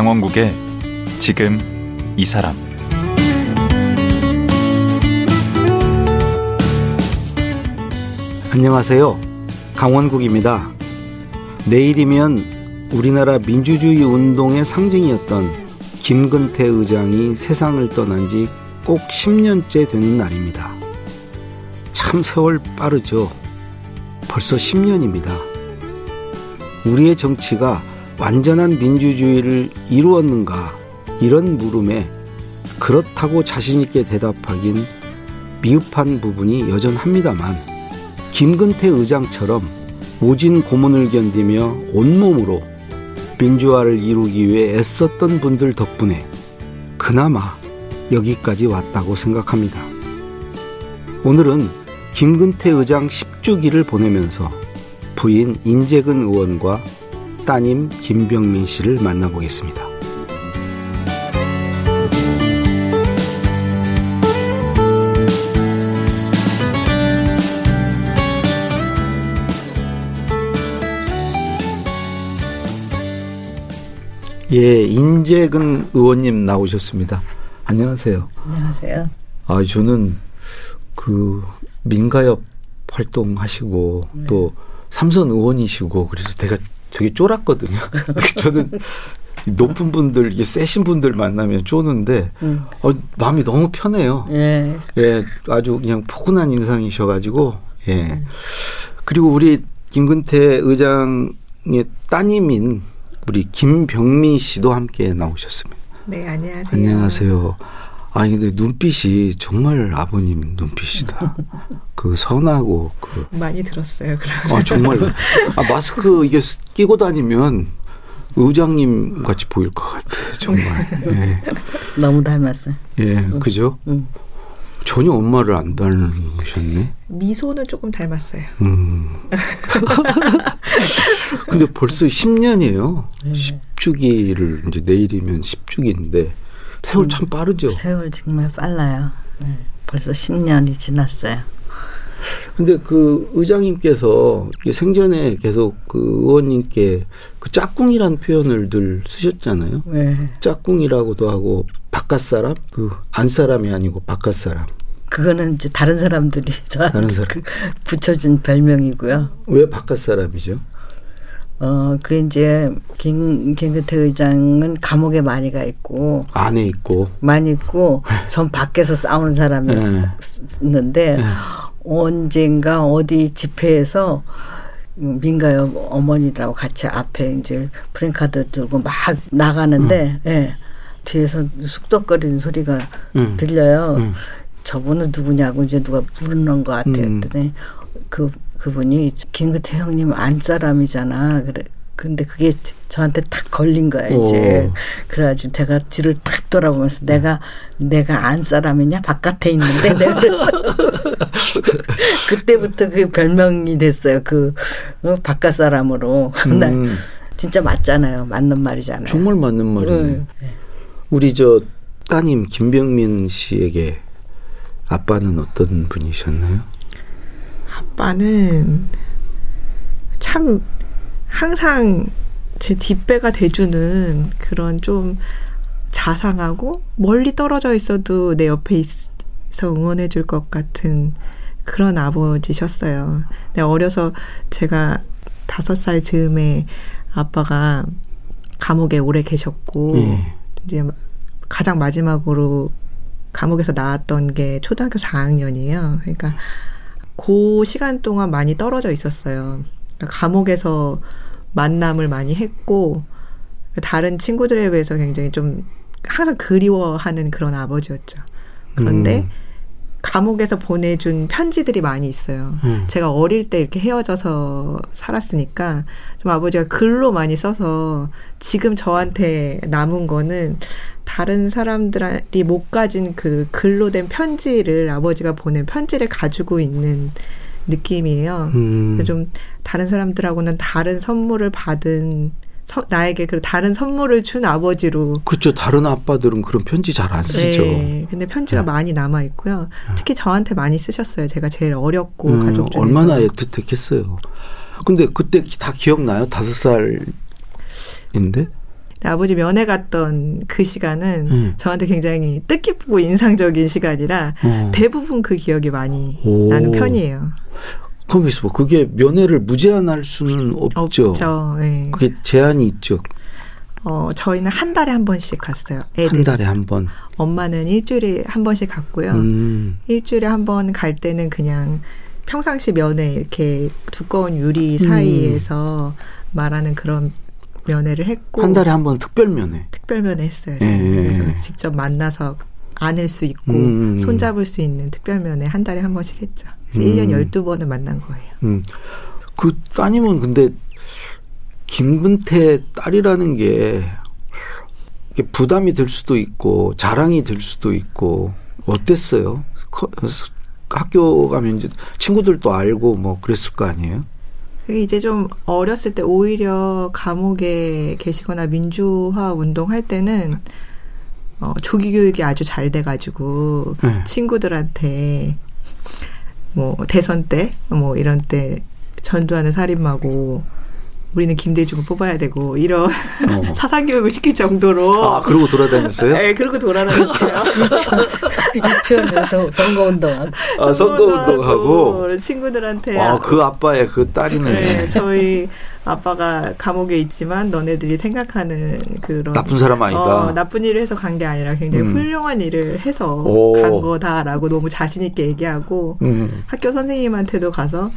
강원국의 지금 이 사람 안녕하세요. 강원국입니다. 내일이면 우리나라 민주주의 운동의 상징이었던 김근태 의장이 세상을 떠난 지 꼭 10년째 되는 날입니다. 참 세월 빠르죠. 벌써 10년입니다. 우리의 정치가 완전한 민주주의를 이루었는가? 이런 물음에 그렇다고 자신있게 대답하긴 미흡한 부분이 여전합니다만, 김근태 의장처럼 모진 고문을 견디며 온몸으로 민주화를 이루기 위해 애썼던 분들 덕분에 그나마 여기까지 왔다고 생각합니다. 오늘은 김근태 의장 10주기를 보내면서 부인 인재근 의원과 따님 김병민 씨를 만나보겠습니다. 예, 인재근 의원님 나오셨습니다. 안녕하세요. 안녕하세요. 아, 저는 그 민가협 활동하시고 네. 또 삼선 의원이시고 그래서 내가 되게 쫄았거든요. 저는 높은 분들, 이게 세신 분들 만나면 쪼는데, 음. 어, 마음이 너무 편해요. 예. 예, 아주 그냥 포근한 인상이셔가지고, 예. 음. 그리고 우리 김근태 의장의 따님인 우리 김병민 씨도 함께 나오셨습니다. 네, 안녕하세요. 안녕하세요. 아니 근데 눈빛이 정말 아버님 눈빛이다. 그 선하고 그 많이 들었어요. 그러면. 아 정말 아 마스크 이게 끼고 다니면 의장님 같이 보일 것 같아 정말. 예. 너무 닮았어요. 예, 응. 그죠? 응. 전혀 엄마를 안 닮으셨네. 미소는 조금 닮았어요. 음. 근데 벌써 10년이에요. 네. 10주기를 이제 내일이면 10주기인데 세월 참 빠르죠. 세월 정말 빨라요. 네. 벌써 10년이 지났어요. 근데 그 의장님께서 생전에 계속 그 의원님께 그 짝꿍이란 표현을 늘 쓰셨잖아요. 네. 짝꿍이라고도 하고 바깥 사람, 그 안 사람이 아니고 바깥 사람. 그거는 이제 다른 사람들이 저한테 다른 사람. 그 붙여준 별명이고요. 왜 바깥 사람이죠? 어, 그 이제 김, 김근태 의장은 감옥에 많이 가 있고 안에 있고 많이 있고 전 밖에서 싸우는 사람이 네. 있는데 네. 언젠가 어디 집회에서 민가요 어머니들하고 같이 앞에 이제 프랭카드 들고 막 나가는데 음. 예. 뒤에서 쑥덕거리는 소리가 음. 들려요. 음. 저분은 누구냐고 이제 누가 부르는 것 같아요. 음. 그랬더니 그 그분이 김근태 형님 안 사람이잖아. 그래. 근데 그게 저한테 탁 걸린 거야 이제. 오. 그래가지고 제가 뒤를 탁 돌아보면서 내가 내가 안 사람이냐 바깥에 있는데 내가 그래서 그때부터 그 별명이 됐어요. 그 어, 바깥 사람으로. 음. 진짜 맞잖아요. 맞는 말이잖아요. 정말 맞는 말이네. 응. 우리 저 따님 김병민 씨에게 아빠는 어떤 분이셨나요? 아빠는 참 항상 제 뒷배가 돼주는 그런 좀 자상하고 멀리 떨어져 있어도 내 옆에 있어 응원해 줄 것 같은 그런 아버지셨어요. 네, 어려서 제가 다섯 살 즈음에 아빠가 감옥에 오래 계셨고 예. 이제 가장 마지막으로 감옥에서 나왔던 게 초등학교 4학년이에요. 그러니까 그 시간 동안 많이 떨어져 있었어요. 그러니까 감옥에서 만남을 많이 했고 다른 친구들에 비해서 굉장히 좀 항상 그리워하는 그런 아버지였죠. 그런데 음. 감옥에서 보내준 편지들이 많이 있어요. 음. 제가 어릴 때 이렇게 헤어져서 살았으니까 좀 아버지가 글로 많이 써서 지금 저한테 남은 거는 다른 사람들이 못 가진 그 글로 된 편지를 아버지가 보낸 편지를 가지고 있는 느낌이에요. 음. 좀 다른 사람들하고는 다른 선물을 받은 서, 나에게 그 다른 선물을 준 아버지로. 그렇죠. 다른 아빠들은 그런 편지 잘 안 쓰죠. 네. 근데 편지가 네. 많이 남아 있고요. 네. 특히 저한테 많이 쓰셨어요. 제가 제일 어렸고 음, 가족 중에서. 얼마나 애틋했겠어요. 근데 그때 다 기억나요? 다섯 살인데? 아버지 면회 갔던 그 시간은 음. 저한테 굉장히 뜻깊고 인상적인 시간이라 어. 대부분 그 기억이 많이 오. 나는 편이에요. 있어 봐. 그게 면회를 무제한할 수는 없죠. 없죠. 네. 그게 제한이 있죠. 어, 저희는 한 달에 한 번씩 갔어요. 애들이. 한 달에 한 번. 엄마는 일주일에 한 번씩 갔고요. 음. 일주일에 한 번 갈 때는 그냥 평상시 면회 이렇게 두꺼운 유리 사이에서 말하는 그런 면회를 했고 한 달에 한 번 특별 면회. 특별 면회 했어요. 예. 예, 그래서 예. 직접 만나서 안을 수 있고 음. 손잡을 수 있는 특별 면회 한 달에 한 번씩 했죠. 음. 1년 12번을 만난 거예요. 음. 그 따님은 근데 김근태 딸이라는 게 부담이 될 수도 있고 자랑이 될 수도 있고 어땠어요? 커- 학교 가면 이제 친구들도 알고 뭐 그랬을 거 아니에요? 그게 이제 좀 어렸을 때 오히려 감옥에 계시거나 민주화 운동할 때는 어, 조기 교육이 아주 잘 돼가지고 네. 친구들한테 뭐 대선 때 뭐 이런 때 전두환은 살인마고 우리는 김대중을 뽑아야 되고 이런 어. 사상 교육을 시킬 정도로 아 그러고 돌아다녔어요? 네, 그러고 돌아다녔죠. 유치원에서 선거 운동하고 아 선거 운동하고 친구들한테 아그 아빠의 그 딸이네. 네, 저희 아빠가 감옥에 있지만 너네들이 생각하는 그런 나쁜 사람 아니다. 어, 나쁜 일을 해서 간 게 아니라 굉장히 음. 훌륭한 일을 해서 오. 간 거다라고 너무 자신 있게 얘기하고 음. 학교 선생님한테도 가서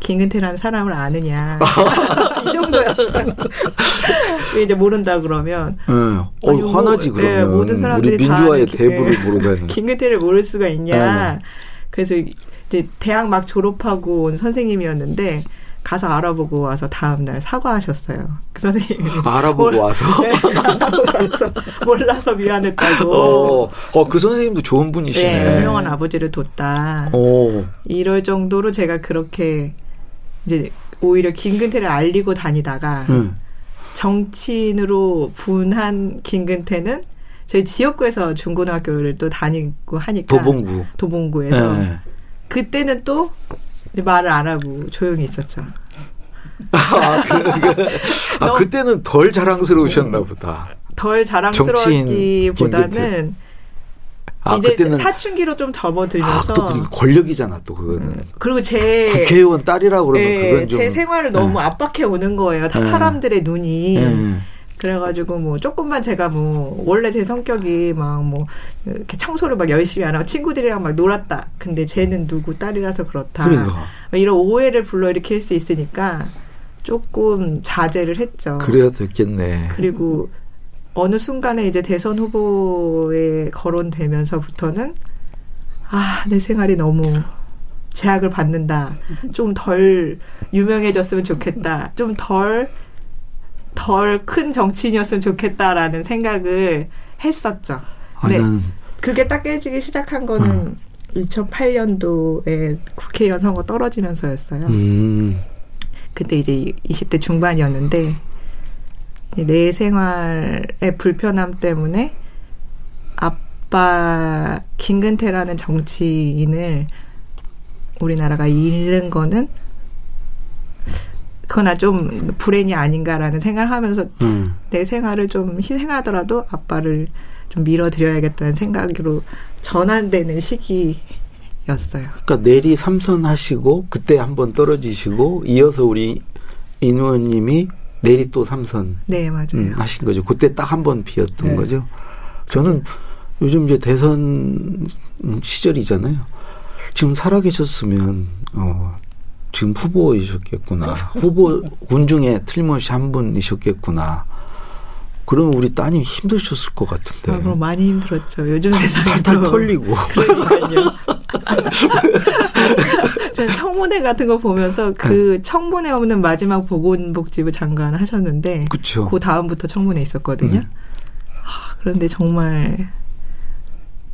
김근태라는 사람을 아느냐 이 정도였어요. 이제 모른다 그러면 네. 어, 아니, 뭐, 화나지 네, 그러면 모든 사람들이 우리 다 민주화의 기- 대부를 네. 모르다니. 김근태를 모를 수가 있냐. 네. 그래서 이제 대학 막 졸업하고 온 선생님이었는데 가서 알아보고 와서 다음 날 사과하셨어요. 그 선생님이 알아보고 몰- 와서. 네, 알아보고 몰라서 미안했다고. 어, 어, 그 선생님도 좋은 분이시네. 네, 훌륭한 아버지를 뒀다. 어, 이럴 정도로 제가 그렇게 이제 오히려 김근태를 알리고 다니다가 응. 정치인으로 분한 김근태는 저희 지역구에서 중고등학교를 또 다니고 하니까 도봉구. 도봉구에서 네. 그때는 또 말을 안 하고 조용히 있었죠. 아, 그, 그, 아, 너- 그때는 덜 자랑스러우셨나 보다. 덜 자랑스러웠기보다는 아, 이제 그때는. 사춘기로 좀 아, 접어들면서 또 그게 권력이잖아, 또 그거는. 그리고 제 국회의원 딸이라고 그러면 예, 그건 좀. 제 생활을 너무 네. 압박해 오는 거예요. 다 네. 사람들의 눈이. 예. 그래가지고 뭐 조금만 제가 뭐 원래 제 성격이 막 뭐 이렇게 청소를 막 열심히 안 하고 친구들이랑 막 놀았다. 근데 쟤는 누구 딸이라서 그렇다. 그러니까. 막 이런 오해를 불러일으킬 수 있으니까 조금 자제를 했죠. 그래야 됐겠네. 그리고 어느 순간에 이제 대선 후보에 거론되면서부터는 아, 내 생활이 너무 제약을 받는다. 좀 덜 유명해졌으면 좋겠다. 좀 덜, 덜 큰 정치인이었으면 좋겠다라는 생각을 했었죠. 아, 네. 난, 그게 딱 깨지기 시작한 거는 음. 2008년도에 국회의원 선거 떨어지면서였어요. 음, 그때 이제 20대 중반이었는데 이내 생활의 불편함 때문에 아빠 김근태라는 정치인을 우리나라가 잃는 거는 그거나 좀 불행이 아닌가라는 생각을 하면서 음. 내 생활을 좀 희생하더라도 아빠를 좀 밀어드려야겠다는 생각으로 전환되는 시기였어요. 그러니까 내리 삼선 하시고, 그때 한번 떨어지시고, 이어서 우리 인 의원님이 내리 또 삼선 네, 맞아요. 음, 하신 거죠. 그때 딱 한 번 비었던 네. 거죠. 저는 요즘 이제 대선 시절이잖아요. 지금 살아계셨으면 어, 지금 후보이셨겠구나. 후보 군 중에 틀림없이 한 분이셨겠구나. 그러면 우리 따님 힘드셨을 것 같은데. 아, 그럼 많이 힘들었죠. 요즘 탈탈 세상에도. 털리고. 그러니까요. 청문회 같은 거 보면서 그 청문회 없는 마지막 보건복지부 장관 하셨는데 그쵸. 그 다음부터 청문회 있었거든요. 음. 아, 그런데 정말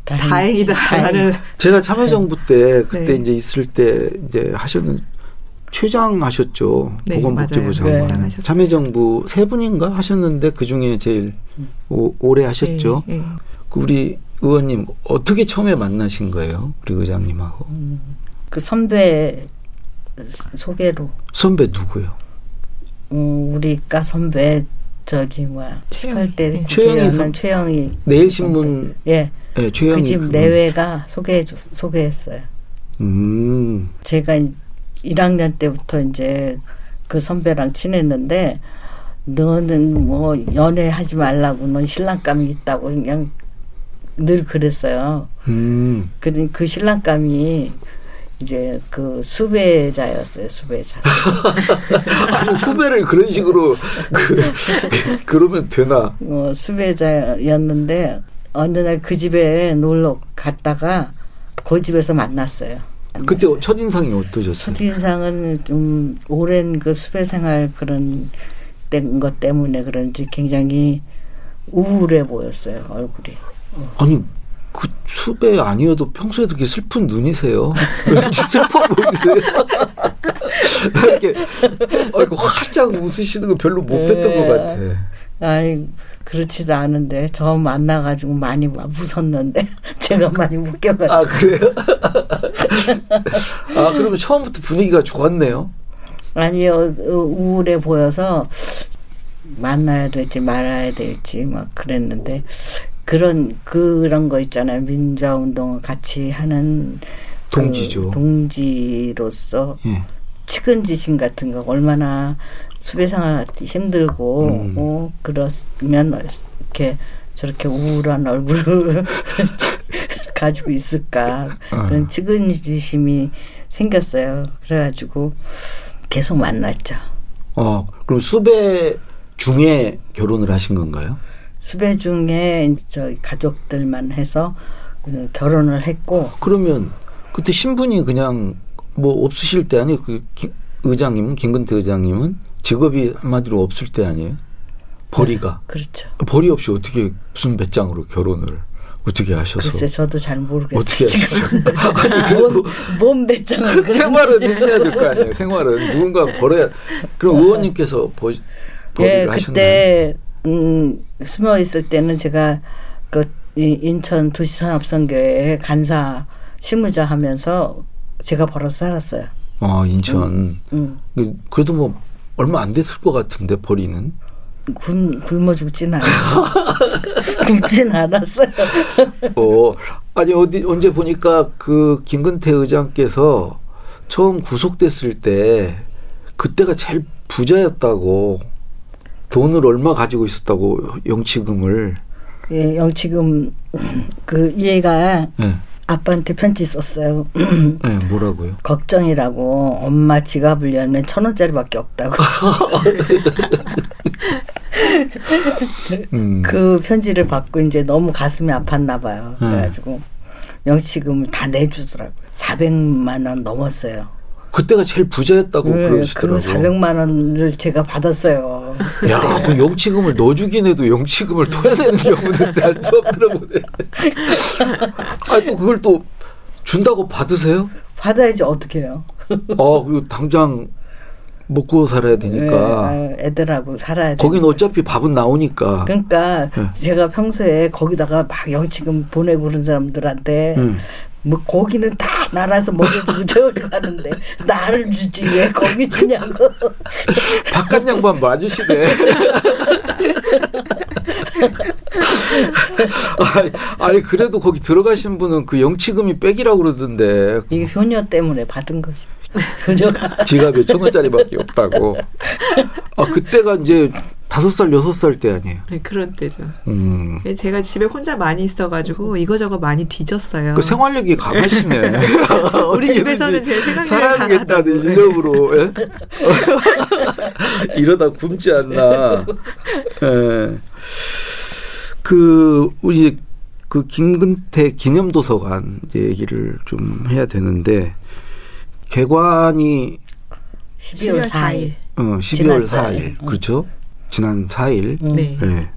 다행이지, 다행이다라는 제가 참여정부 때 그때 네. 이제 있을 때 이제 하셨는 최장 하셨죠. 네, 보건복지부. 장관. 네. 참여정부 세 분인가 하셨는데 그 중에 제일 오, 오래 하셨죠. 예, 예. 그 우리 의원님 어떻게 처음에 만나신 거예요? 우리 의장님하고 그 선배 소개로 선배 누구요? 음, 우리 과 선배 저기 뭐야 최영희. 할때 네. 최영희 최영희 내일 신문 예. 예, 최영희 그집 그분. 내외가 소개해 줬 소개했어요. 음. 제가 1학년 때부터 이제 그 선배랑 친했는데 너는 뭐 연애하지 말라고 넌 신랑감이 있다고 그냥 늘 그랬어요. 음. 그, 그 신랑감이 이제 그 수배자였어요. 수배자. 아니, 후배를 그런 식으로 그, 그러면 되나? 어, 수배자였는데 어느 날 그 집에 놀러 갔다가 그 집에서 만났어요. 그때 첫인상이 어떠셨어요? 첫인상은 좀 오랜 그 수배 생활 그런 된것 때문에 그런지 굉장히 우울해 보였어요 얼굴이. 아니 그 수배 아니어도 평소에도 이렇게 슬픈 눈이세요. 슬퍼 보이세요? 나 이렇게 아이고 활짝 웃으시는 거 별로 못 뵀던 네. 것 같아. 아이 그렇지도 않은데 저 만나가지고 많이 웃었는데 제가 많이 웃겨가지고 아 그래요? 아 그러면 처음부터 분위기가 좋았네요. 아니요 어, 우울해 보여서 만나야 될지 말아야 될지 막 그랬는데 그런 그런 거 있잖아요 민주화 운동을 같이 하는 그 동지죠. 동지로서 예. 측은지심 같은 거 얼마나 수배생활 힘들고 음. 어, 그러면 이렇게 저렇게 우울한 얼굴을 가지고 있을까 어. 그런 측은지심이 생겼어요. 그래가지고 계속 만났죠. 어 그럼 수배 중에 결혼을 하신 건가요? 수배 중에 저희 가족들만 해서 그 결혼을 했고 그러면 그때 신분이 그냥 뭐 없으실 때 아니에요? 그 기- 의장님은 김근태 의장님은 직업이 한마디로 없을 때 아니에요? 벌이가 그렇죠. 벌이 없이 어떻게 무슨 배짱으로 결혼을 어떻게 하셔서 글쎄 저도 잘 모르겠어요. 어떻게 지금 아니 그래도 몸, 몸 배짱은 그런 생활은. 하셔야 될 거 아니에요? 생활은 누군가 벌어야 그럼 의원님께서 버, 벌이를 예, 하셨나요? 그때 음, 숨어 있을 때는 제가 그 이- 인천 도시산업선교회 간사 실무자 하면서 제가 벌어서 살았어요. 어 인천 음. 그- 그래도 뭐 얼마 안 됐을 것 같은데 벌이는 굶, 굶어 죽진 않았어. 굶진 않았어요. 어, 아니 어디 언제 보니까 그 김근태 의장께서 처음 구속됐을 때 그때가 제일 부자였다고 돈을 얼마 가지고 있었다고 영치금을 예, 영치금 그 얘가 예, 아빠한테 편지 썼어요. 예, 뭐라고요? 걱정이라고 엄마 지갑을 열면 천 원짜리밖에 없다고. 음, 그 편지를 받고 이제 너무 가슴이 아팠나 봐요. 음. 그래가지고 영치금을 다 내주더라고요. 400만 원 넘었어요. 그때가 제일 부자였다고 네, 그 그러시더라고. 400만 원을 제가 받았어요. 야, 그 영치금을 넣어주긴 해도 영치금을 토해내는 경우는 난 처음 들어보네. 아니 또 그걸 또 준다고 받으세요? 받아야지 어떻게 해요? 아, 그리고 당장 먹고 살아야 되니까. 네, 애들하고 살아야 돼. 거긴 어차피 밥은 나오니까. 그러니까 네. 제가 평소에 거기다가 막 영치금 보내고 그런 사람들한테 음. 뭐 거기는 다 나라에서 먹여주고 저어가는데 나를 주지 왜 거기 주냐고. 바깥 양반 맞으시네. 아니, 아니 그래도 거기 들어가신 분은 그 영치금이 백이라고 그러던데 이게 효녀 때문에 받은 거지. 효녀가 지갑에 천 원짜리밖에 없다고. 아 그때가 이제 다섯 살 여섯 살 때 아니에요. 네, 그런 때죠. 음. 제가 집에 혼자 많이 있어가지고 이거저거 많이 뒤졌어요. 그 생활력이 강하시네. 우리 집에서는 제 생활력이 강하다고. 일념으로 예? 이러다 굶지 않나. 예. 그 우리 그 김근태 기념도서관 얘기를 좀 해야 되는데 개관이 12월 4일. 어, 12월 지난 4일 사일. 그렇죠? 지난 4일. 네. 예.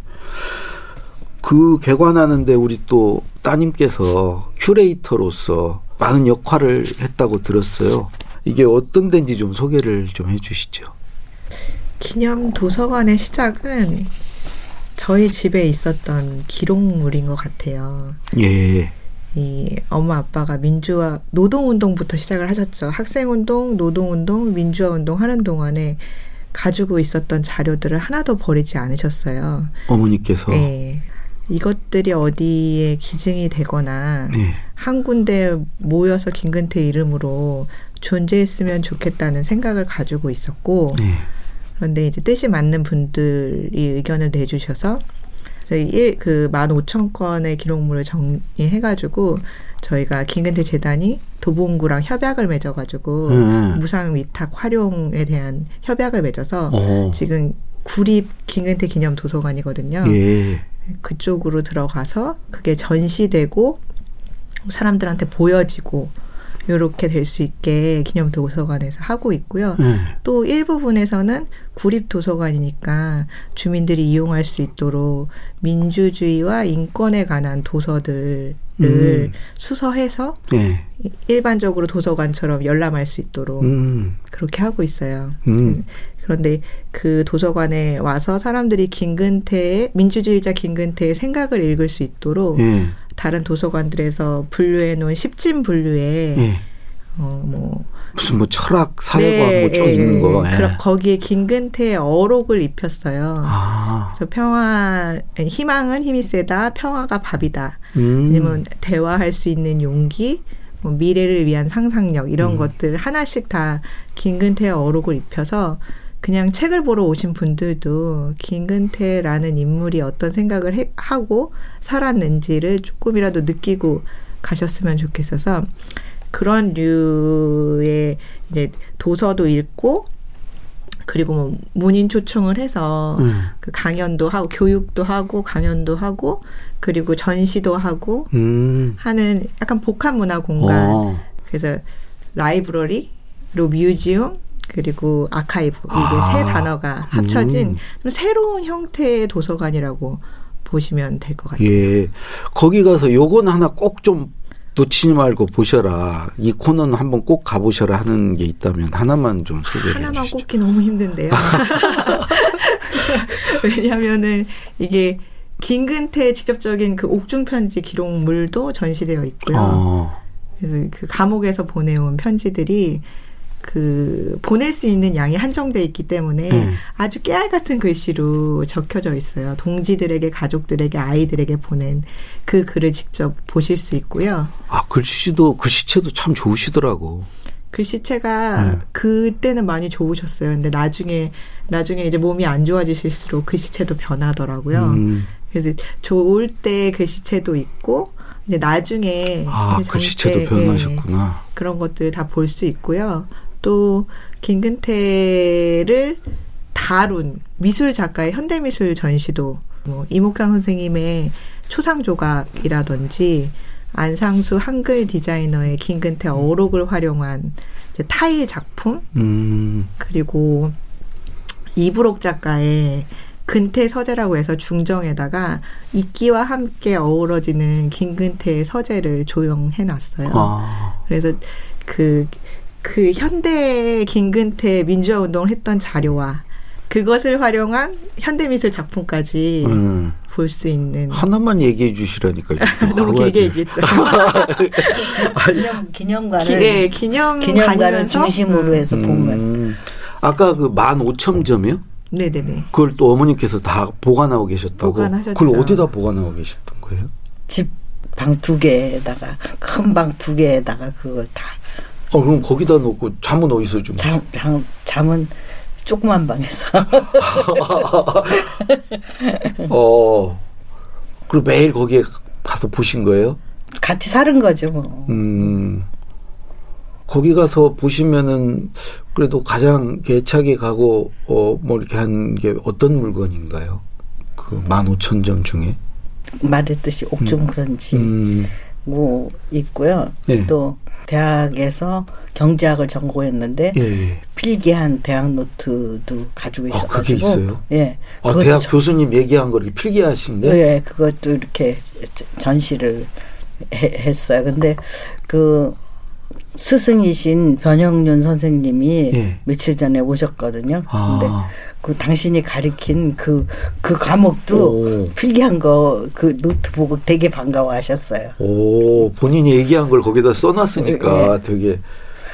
그 개관하는데 우리 또 따님께서 큐레이터로서 많은 역할을 했다고 들었어요. 이게 어떤 데인지 좀 소개를 좀 해주시죠. 기념 도서관의 시작은 저희 집에 있었던 기록물인 것 같아요. 예. 이 엄마 아빠가 민주화 노동운동부터 시작을 하셨죠. 학생운동, 노동운동, 민주화운동 하는 동안에 가지고 있었던 자료들을 하나도 버리지 않으셨어요. 어머니께서. 네. 이것들이 어디에 기증이 되거나 네. 한 군데 모여서 김근태 이름으로 존재했으면 좋겠다는 생각을 가지고 있었고 네. 그런데 이제 뜻이 맞는 분들이 의견을 내주셔서 그만 오천 건의 기록물을 정리해가지고 저희가 김근태 재단이 도봉구랑 협약을 맺어가지고 네. 무상 위탁 활용에 대한 협약을 맺어서 어. 지금 구립 김근태 기념 도서관이거든요. 예. 그쪽으로 들어가서 그게 전시되고 사람들한테 보여지고 이렇게 될 수 있게 기념 도서관에서 하고 있고요. 네. 또 일부분에서는 구립 도서관이니까 주민들이 이용할 수 있도록 민주주의와 인권에 관한 도서들을 음. 수서해서 네. 일반적으로 도서관처럼 열람할 수 있도록 음. 그렇게 하고 있어요. 음. 그런데 그 도서관에 와서 사람들이 김근태의 민주주의자 김근태의 생각을 읽을 수 있도록 예. 다른 도서관들에서 분류해 놓은 십진 분류에 예. 어뭐 무슨 뭐 철학, 사회과학 뭐쭉 있는 거. 예. 네, 그럼 거기에 김근태의 어록을 입혔어요. 아. 그래서 평화 희망은 힘이 세다. 평화가 밥이다. 음. 아니면 대화할 수 있는 용기, 뭐 미래를 위한 상상력 이런 음. 것들 하나씩 다 김근태의 어록을 입혀서 그냥 책을 보러 오신 분들도 김근태라는 인물이 어떤 생각을 해, 하고 살았는지를 조금이라도 느끼고 가셨으면 좋겠어서 그런 류의 이제 도서도 읽고 그리고 뭐 문인 초청을 해서 음. 그 강연도 하고 교육도 하고 강연도 하고 그리고 전시도 하고 음. 하는 약간 복합 문화 공간 어. 그래서 라이브러리 그리고 뮤지엄 그리고 아카이브 이게 아. 세 단어가 합쳐진 음. 좀 새로운 형태의 도서관이라고 보시면 될 것 같아요. 예. 거기 가서 요건 하나 꼭 좀 놓치지 말고 보셔라. 이 코너는 한번 꼭 가보셔라 하는 게 있다면 하나만 좀 소개해 하나만 주시죠. 꼽기 너무 힘든데요. 왜냐하면은 이게 김근태의 직접적인 그 옥중 편지 기록물도 전시되어 있고요. 어. 그래서 그 감옥에서 보내온 편지들이 그 보낼 수 있는 양이 한정돼 있기 때문에 네. 아주 깨알 같은 글씨로 적혀져 있어요. 동지들에게 가족들에게 아이들에게 보낸 그 글을 직접 보실 수 있고요. 아, 글씨도, 글씨체도 참 좋으시더라고. 글씨체가 네. 그때는 많이 좋으셨어요. 근데 나중에 나중에 이제 몸이 안 좋아지실수록 글씨체도 변하더라고요. 음. 그래서 좋을 때 글씨체도 있고 이제 나중에 아, 이제 글씨체도 변하셨구나. 그런 것들 다 볼 수 있고요. 또 김근태를 다룬 미술 작가의 현대미술 전시도 뭐 이목상 선생님의 초상 조각이라든지 안상수 한글 디자이너의 김근태 어록을 활용한 타일 작품 음. 그리고 이브록 작가의 근태 서재라고 해서 중정에다가 이끼와 함께 어우러지는 김근태의 서재를 조형해 놨어요. 아. 그래서 그, 그 현대 김근태 민주화 운동을 했던 자료와 그것을 활용한 현대미술 작품까지 음. 볼수 있는 하나만 얘기해 주시라니까요. 너무 길게. 얘기했죠. 기념 기념관을 기, 예, 기념 기념관을 중심으로 음, 해서 본 거예요. 음. 아까 그 만 오천 점이요? 네네네. 그걸 또 어머니께서 다 보관하고 계셨다고. 보관하셨죠. 그걸 어디다 보관하고 계셨던 거예요? 집 방 두 개에다가 큰 방 두 개에다가 그걸 다 어, 그럼 거기다 놓고 잠은 어디서 좀? 잠, 잠, 잠은 조그만 방에서 어. 그리고 매일 거기에 가서 보신 거예요? 같이 사는 거죠 뭐. 음. 거기 가서 보시면은 그래도 가장 개차게 가고 어 뭐 이렇게 한 게 어떤 물건인가요? 그 15,000점 중에. 말했듯이 옥중 편지 음. 뭐 있고요. 예. 또 대학에서 경제학을 전공했는데 예, 예. 필기한 대학 노트도 가지고 아, 있어가지고 있어요? 예, 아, 대학 전- 교수님 얘기한 거 이렇게 필기하신데? 예, 그것도 이렇게 전시를 해- 했어요. 근데 그 스승이신 변영윤 선생님이 예. 며칠 전에 오셨거든요. 아. 근데 그 당신이 가리킨 그, 그 과목도 오. 필기한 거 그 노트 보고 되게 반가워 하셨어요. 오, 본인이 얘기한 걸 거기다 써놨으니까 예. 되게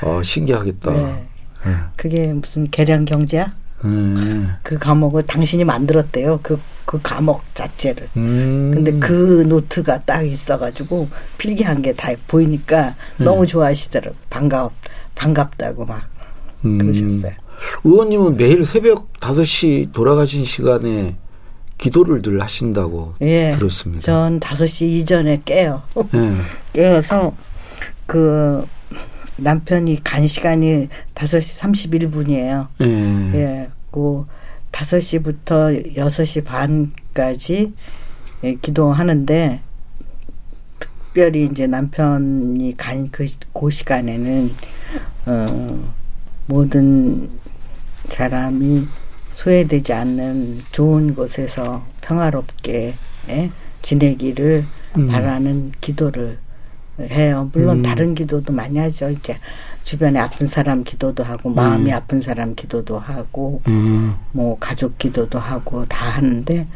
어, 신기하겠다. 네. 예. 그게 무슨 계량 경제야? 음. 그 과목을 당신이 만들었대요. 그, 그 과목 자체를. 음. 근데 그 노트가 딱 있어가지고 필기한 게 다 보이니까 네. 너무 좋아하시더라고. 반갑, 반갑다고 막 음. 그러셨어요. 의원님은 매일 새벽 5시 돌아가신 시간에 기도를 늘 하신다고 예. 들었습니다. 전 5시 이전에 깨요. 예. 깨어서 그 남편이 간 시간이 5시 31분이에요. 예. 예. 그 5시부터 6시 반까지 예, 기도하는데 특별히 이제 남편이 간 그 그 시간에는 어 모든 사람이 소외되지 않는 좋은 곳에서 평화롭게 예, 지내기를 음. 바라는 기도를 해요. 물론 음. 다른 기도도 많이 하죠. 이제 주변에 아픈 사람 기도도 하고 마음이 음. 아픈 사람 기도도 하고 음. 뭐 가족 기도도 하고 다 하는데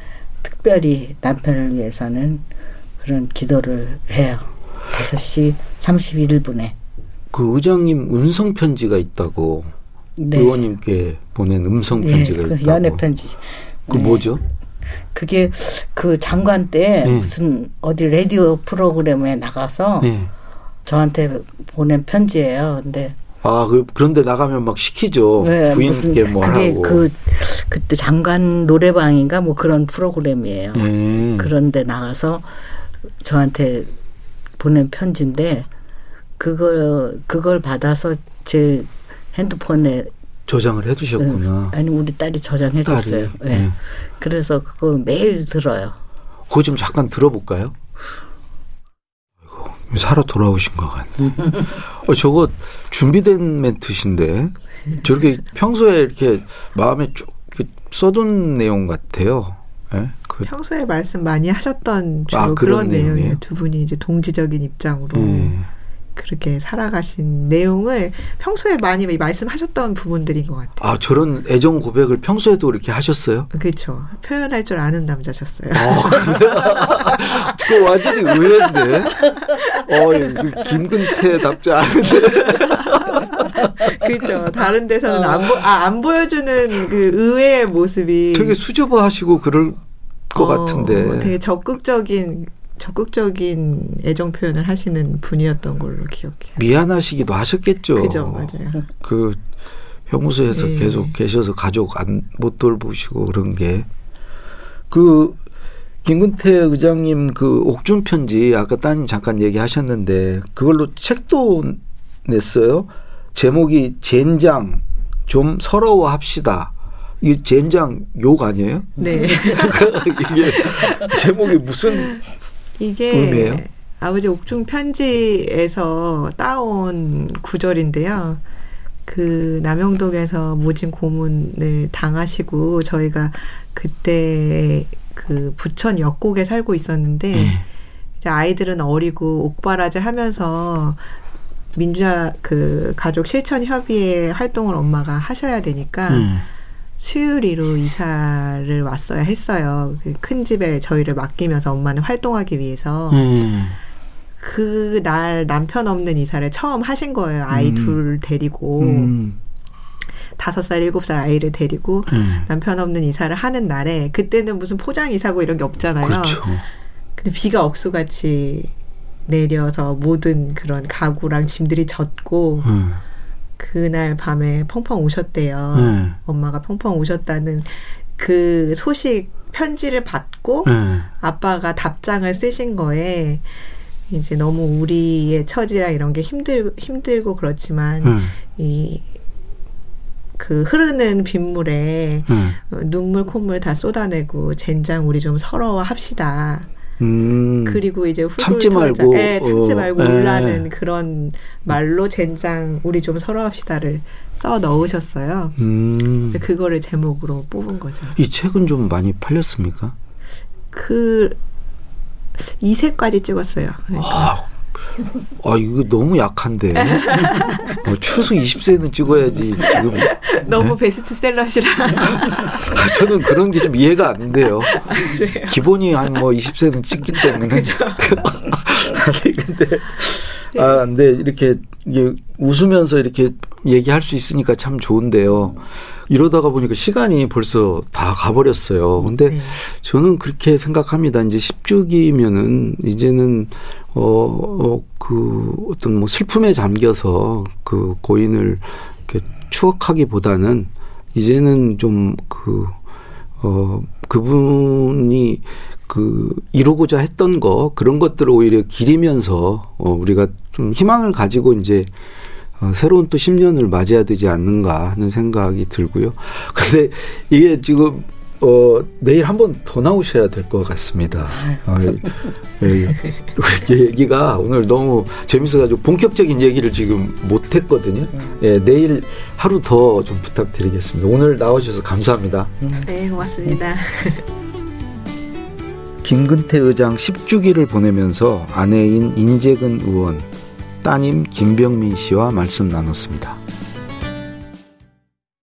특별히 남편을 위해서는 그런 기도를 해요. 5시 31분에. 그 의장님 음성 편지가 있다고 네. 의원님께 보낸 음성 예, 편지가 그 있다고. 연애 편지. 그 네. 뭐죠? 그게 그 장관 때 네. 무슨 어디 라디오 프로그램에 나가서 네. 저한테 보낸 편지예요. 근데 아, 그, 그런데 나가면 막 시키죠. 왜 부인께 뭐 하라고. 그 그때 장관 노래방인가 뭐 그런 프로그램이에요. 예. 그런데 나가서 저한테 보낸 편지인데 그걸 그걸 받아서 제 핸드폰에 저장을 해두셨구나. 아니 우리 딸이 저장해 줬어요. 딸이? 예. 네. 그래서 그거 매일 들어요. 그거 좀 잠깐 들어볼까요? 살아 돌아오신 것 같네. 어, 저거 준비된 멘트신데 저렇게 평소에 이렇게 마음에 쭉 써둔 내용 같아요. 예? 그, 평소에 말씀 많이 하셨던 주로 아, 그런 그런 내용이에요? 내용이에요. 두 분이 이제 동지적인 입장으로 예. 그렇게 살아가신 내용을 평소에 많이 말씀하셨던 부분들인 것 같아요. 아 저런 애정 고백을 평소에도 이렇게 하셨어요? 그렇죠. 표현할 줄 아는 남자셨어요. 아, 그래? 그거 완전히 의외인데? 어, 김근태답지 않은데? 그렇죠. 다른 데서는 안, 보, 아, 안 보여주는 그 의외의 모습이 되게 수줍어 하시고 그럴 것 어, 같은데. 되게 적극적인 적극적인 애정 표현을 하시는 분이었던 걸로 기억해요. 미안하시기도 하셨겠죠. 그죠, 맞아요. 그 형무소에서 예. 계속 계셔서 가족 안, 못 돌보시고 그런 게. 그, 김근태 의장님 그 옥중 편지 아까 따님 잠깐 얘기하셨는데 그걸로 책도 냈어요. 제목이 젠장 좀 서러워 합시다. 이 젠장 욕 아니에요? 네. 이게 제목이 무슨 이게 의미예요? 아버지 옥중 편지에서 따온 구절인데요. 그 남영동에서 모진 고문을 당하시고 저희가 그때 그 부천 역곡에 살고 있었는데 네. 이제 아이들은 어리고 옥바라지 하면서 민주화 그 가족 실천 협의회 활동을 엄마가 하셔야 되니까 음. 수유리로 이사를 왔어야 했어요. 그 큰 집에 저희를 맡기면서 엄마는 활동하기 위해서 음. 그날 남편 없는 이사를 처음 하신 거예요. 아이 음. 둘 데리고 음. 다섯 살 일곱 살 아이를 데리고 음. 남편 없는 이사를 하는 날에 그때는 무슨 포장 이사고 이런 게 없잖아요. 그렇죠. 근데 비가 억수같이 내려서 모든 그런 가구랑 짐들이 젖고 음. 그날 밤에 펑펑 우셨대요. 네. 엄마가 펑펑 우셨다는 그 소식 편지를 받고 네. 아빠가 답장을 쓰신 거에 이제 너무 우리의 처지랑 이런 게 힘들 힘들고 그렇지만 음. 이그 흐르는 빗물에 음. 어, 눈물 콧물 다 쏟아내고 젠장 우리 좀 서러워 합시다. 음. 그리고 이제 훌훌 참지 털자. 말고, 예, 참지 어, 말고 예. 울라는 그런 말로 젠장 우리 좀 서러워합시다를 써 넣으셨어요. 음. 그거를 제목으로 뽑은 거죠. 이 책은 좀 많이 팔렸습니까? 그 2세까지 찍었어요. 그러니까 아, 아 이거 너무 약한데. 어, 최소 20세는 찍어야지 지금. 너무 네? 베스트셀러시라. 아, 저는 그런 게 좀 이해가 안 돼요. 기본이 한 뭐 20세는 찍기 때문에. 아니 근데 네. 아, 근데 이렇게 이게 웃으면서 이렇게 얘기할 수 있으니까 참 좋은데요. 이러다가 보니까 시간이 벌써 다 가버렸어요. 근데 네. 저는 그렇게 생각합니다. 이제 10주기면은 이제는 어, 어, 그 어떤 뭐 슬픔에 잠겨서 그 고인을 이렇게 추억하기보다는 이제는 좀 그, 어, 그분이 그 이루고자 했던 거 그런 것들을 오히려 기리면서 어, 우리가 좀 희망을 가지고 이제 어, 새로운 또 10년을 맞이해야 되지 않는가 하는 생각이 들고요. 근데 이게 지금 어, 내일 한 번 더 나오셔야 될 것 같습니다. 어, 예, 얘기가 오늘 너무 재밌어가지고 본격적인 얘기를 지금 못 했거든요. 예, 내일 하루 더 좀 부탁드리겠습니다. 오늘 나와주셔서 감사합니다. 네, 고맙습니다. 김근태 의장 10주기를 보내면서 아내인 인재근 의원, 따님 김병민 씨와 말씀 나눴습니다.